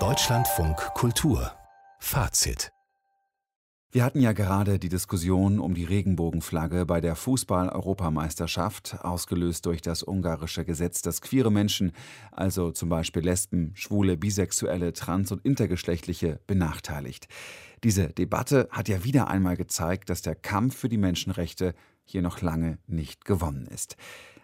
Deutschlandfunk Kultur Fazit wir hatten ja gerade die Diskussion um die Regenbogenflagge bei der Fußball-Europameisterschaft, ausgelöst durch das ungarische Gesetz, das queere Menschen, also zum Beispiel Lesben, Schwule, Bisexuelle, Trans- und Intergeschlechtliche, benachteiligt. Diese Debatte hat ja wieder einmal gezeigt, dass der Kampf für die Menschenrechte hier noch lange nicht gewonnen ist.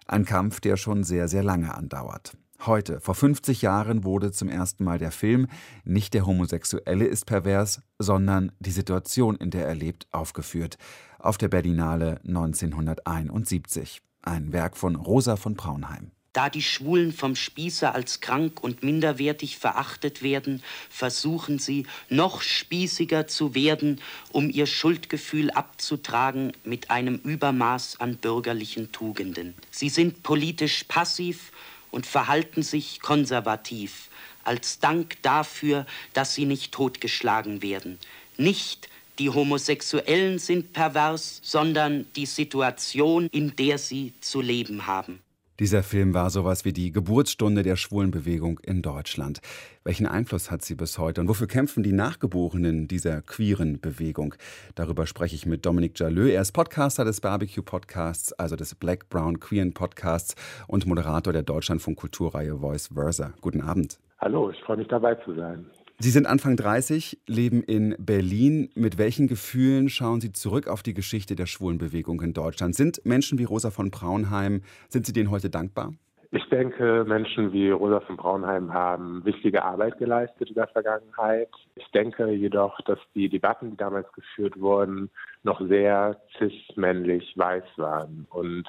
Ein Kampf, der schon sehr, sehr lange andauert. Heute, vor 50 Jahren, wurde zum ersten Mal der Film Nicht der Homosexuelle ist pervers, sondern die Situation, in der er lebt, aufgeführt. Auf der Berlinale 1971. Ein Werk von Rosa von Braunheim. Da die Schwulen vom Spießer als krank und minderwertig verachtet werden, versuchen sie, noch spießiger zu werden, um ihr Schuldgefühl abzutragen mit einem Übermaß an bürgerlichen Tugenden. Sie sind politisch passiv und verhalten sich konservativ, als Dank dafür, dass sie nicht totgeschlagen werden. Nicht die Homosexuellen sind pervers, sondern die Situation, in der sie zu leben haben. Dieser Film war sowas wie die Geburtsstunde der Schwulenbewegung in Deutschland. Welchen Einfluss hat sie bis heute und wofür kämpfen die Nachgeborenen dieser queeren Bewegung? Darüber spreche ich mit Dominik Jalö. Er ist Podcaster des Barbecue Podcasts, also des Black Brown Queeren Podcasts und Moderator der Deutschlandfunk Kulturreihe Voice Versa. Guten Abend. Hallo, ich freue mich dabei zu sein. Sie sind Anfang 30, leben in Berlin. Mit welchen Gefühlen schauen Sie zurück auf die Geschichte der Schwulenbewegung in Deutschland? Sind Menschen wie Rosa von Braunheim, sind Sie denen heute dankbar? Ich denke, Menschen wie Rosa von Braunheim haben wichtige Arbeit geleistet in der Vergangenheit. Ich denke jedoch, dass die Debatten, die damals geführt wurden, noch sehr cis-männlich weiß waren. Und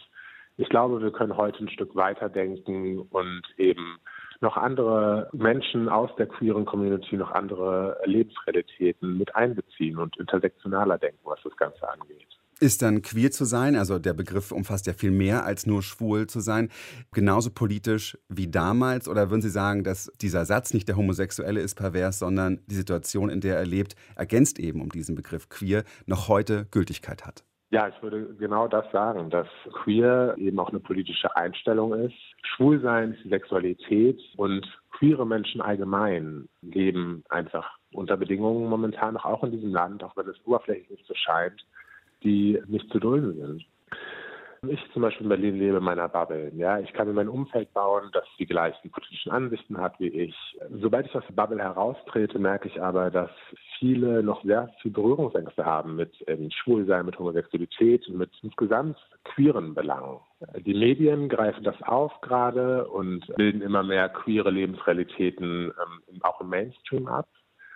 ich glaube, wir können heute ein Stück weiter denken und eben noch andere Menschen aus der queeren Community, noch andere Lebensrealitäten mit einbeziehen und intersektionaler denken, was das Ganze angeht. Ist dann queer zu sein, also der Begriff umfasst ja viel mehr als nur schwul zu sein, genauso politisch wie damals? Oder würden Sie sagen, dass dieser Satz nicht der Homosexuelle ist pervers, sondern die Situation, in der er lebt, ergänzt eben um diesen Begriff queer, noch heute Gültigkeit hat? Ja, ich würde genau das sagen, dass queer eben auch eine politische Einstellung ist. Schwulsein ist Sexualität und queere Menschen allgemein leben einfach unter Bedingungen momentan auch in diesem Land, auch wenn es oberflächlich nicht so scheint, die nicht zu dulden sind. Ich zum Beispiel in Berlin lebe in meiner Bubble. Ja, ich kann mir mein Umfeld bauen, das die gleichen politischen Ansichten hat wie ich. Sobald ich aus der Bubble heraustrete, merke ich aber, dass viele noch sehr viel Berührungsängste haben mit ähm, Schwulsein, mit Homosexualität und mit insgesamt queeren Belangen. Die Medien greifen das auf gerade und bilden immer mehr queere Lebensrealitäten ähm, auch im Mainstream ab.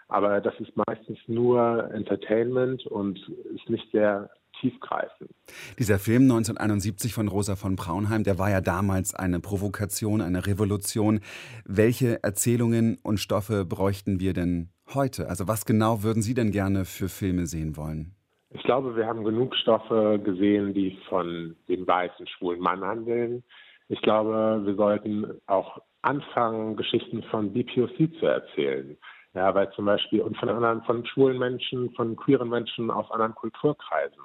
Aber das ist meistens nur Entertainment und ist nicht sehr tiefgreifend. Dieser Film 1971 von Rosa von Braunheim, der war ja damals eine Provokation, eine Revolution. Welche Erzählungen und Stoffe bräuchten wir denn heute? Also was genau würden Sie denn gerne für Filme sehen wollen? Ich glaube, wir haben genug Stoffe gesehen, die von dem weißen, schwulen Mann handeln. Ich glaube, wir sollten auch anfangen, Geschichten von BPOC zu erzählen. Ja, weil zum Beispiel und von anderen, von schwulen Menschen, von queeren Menschen aus anderen Kulturkreisen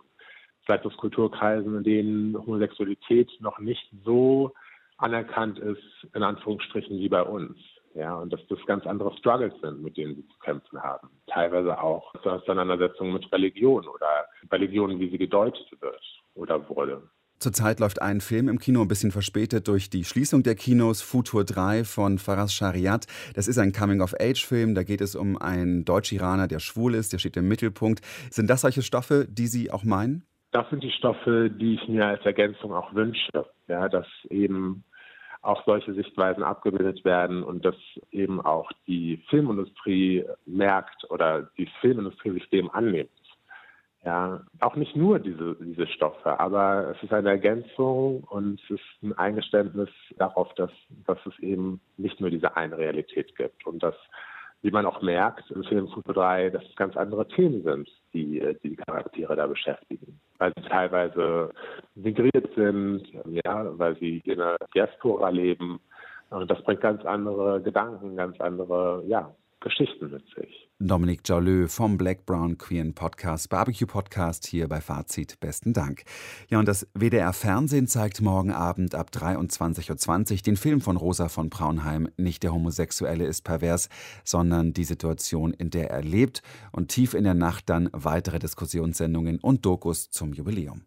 vielleicht aus Kulturkreisen, in denen Homosexualität noch nicht so anerkannt ist, in Anführungsstrichen, wie bei uns. Ja, und dass das ganz andere Struggles sind, mit denen sie zu kämpfen haben. Teilweise auch zur Auseinandersetzung mit Religion oder Religion, wie sie gedeutet wird oder wurde. Zurzeit läuft ein Film im Kino, ein bisschen verspätet durch die Schließung der Kinos, Futur 3 von Faraz Shariat. Das ist ein Coming-of-Age-Film, da geht es um einen Deutsch-Iraner, der schwul ist, der steht im Mittelpunkt. Sind das solche Stoffe, die Sie auch meinen? Das sind die Stoffe, die ich mir als Ergänzung auch wünsche. Ja, dass eben auch solche Sichtweisen abgebildet werden und dass eben auch die Filmindustrie merkt oder die Filmindustrie sich dem annimmt. Ja, auch nicht nur diese, diese Stoffe, aber es ist eine Ergänzung und es ist ein Eingeständnis darauf, dass, dass es eben nicht nur diese eine Realität gibt und dass wie man auch merkt im Film Futur 3, dass es ganz andere Themen sind, die die Charaktere da beschäftigen. Weil sie teilweise migriert sind, ja, weil sie in einer Diaspora leben. Und das bringt ganz andere Gedanken, ganz andere, ja, Geschichten mit sich. Dominik Joleux vom Black Brown Queer Podcast, Barbecue Podcast hier bei Fazit. Besten Dank. Ja, und das WDR Fernsehen zeigt morgen Abend ab 23.20 Uhr den Film von Rosa von Braunheim. Nicht der Homosexuelle ist pervers, sondern die Situation, in der er lebt. Und tief in der Nacht dann weitere Diskussionssendungen und Dokus zum Jubiläum.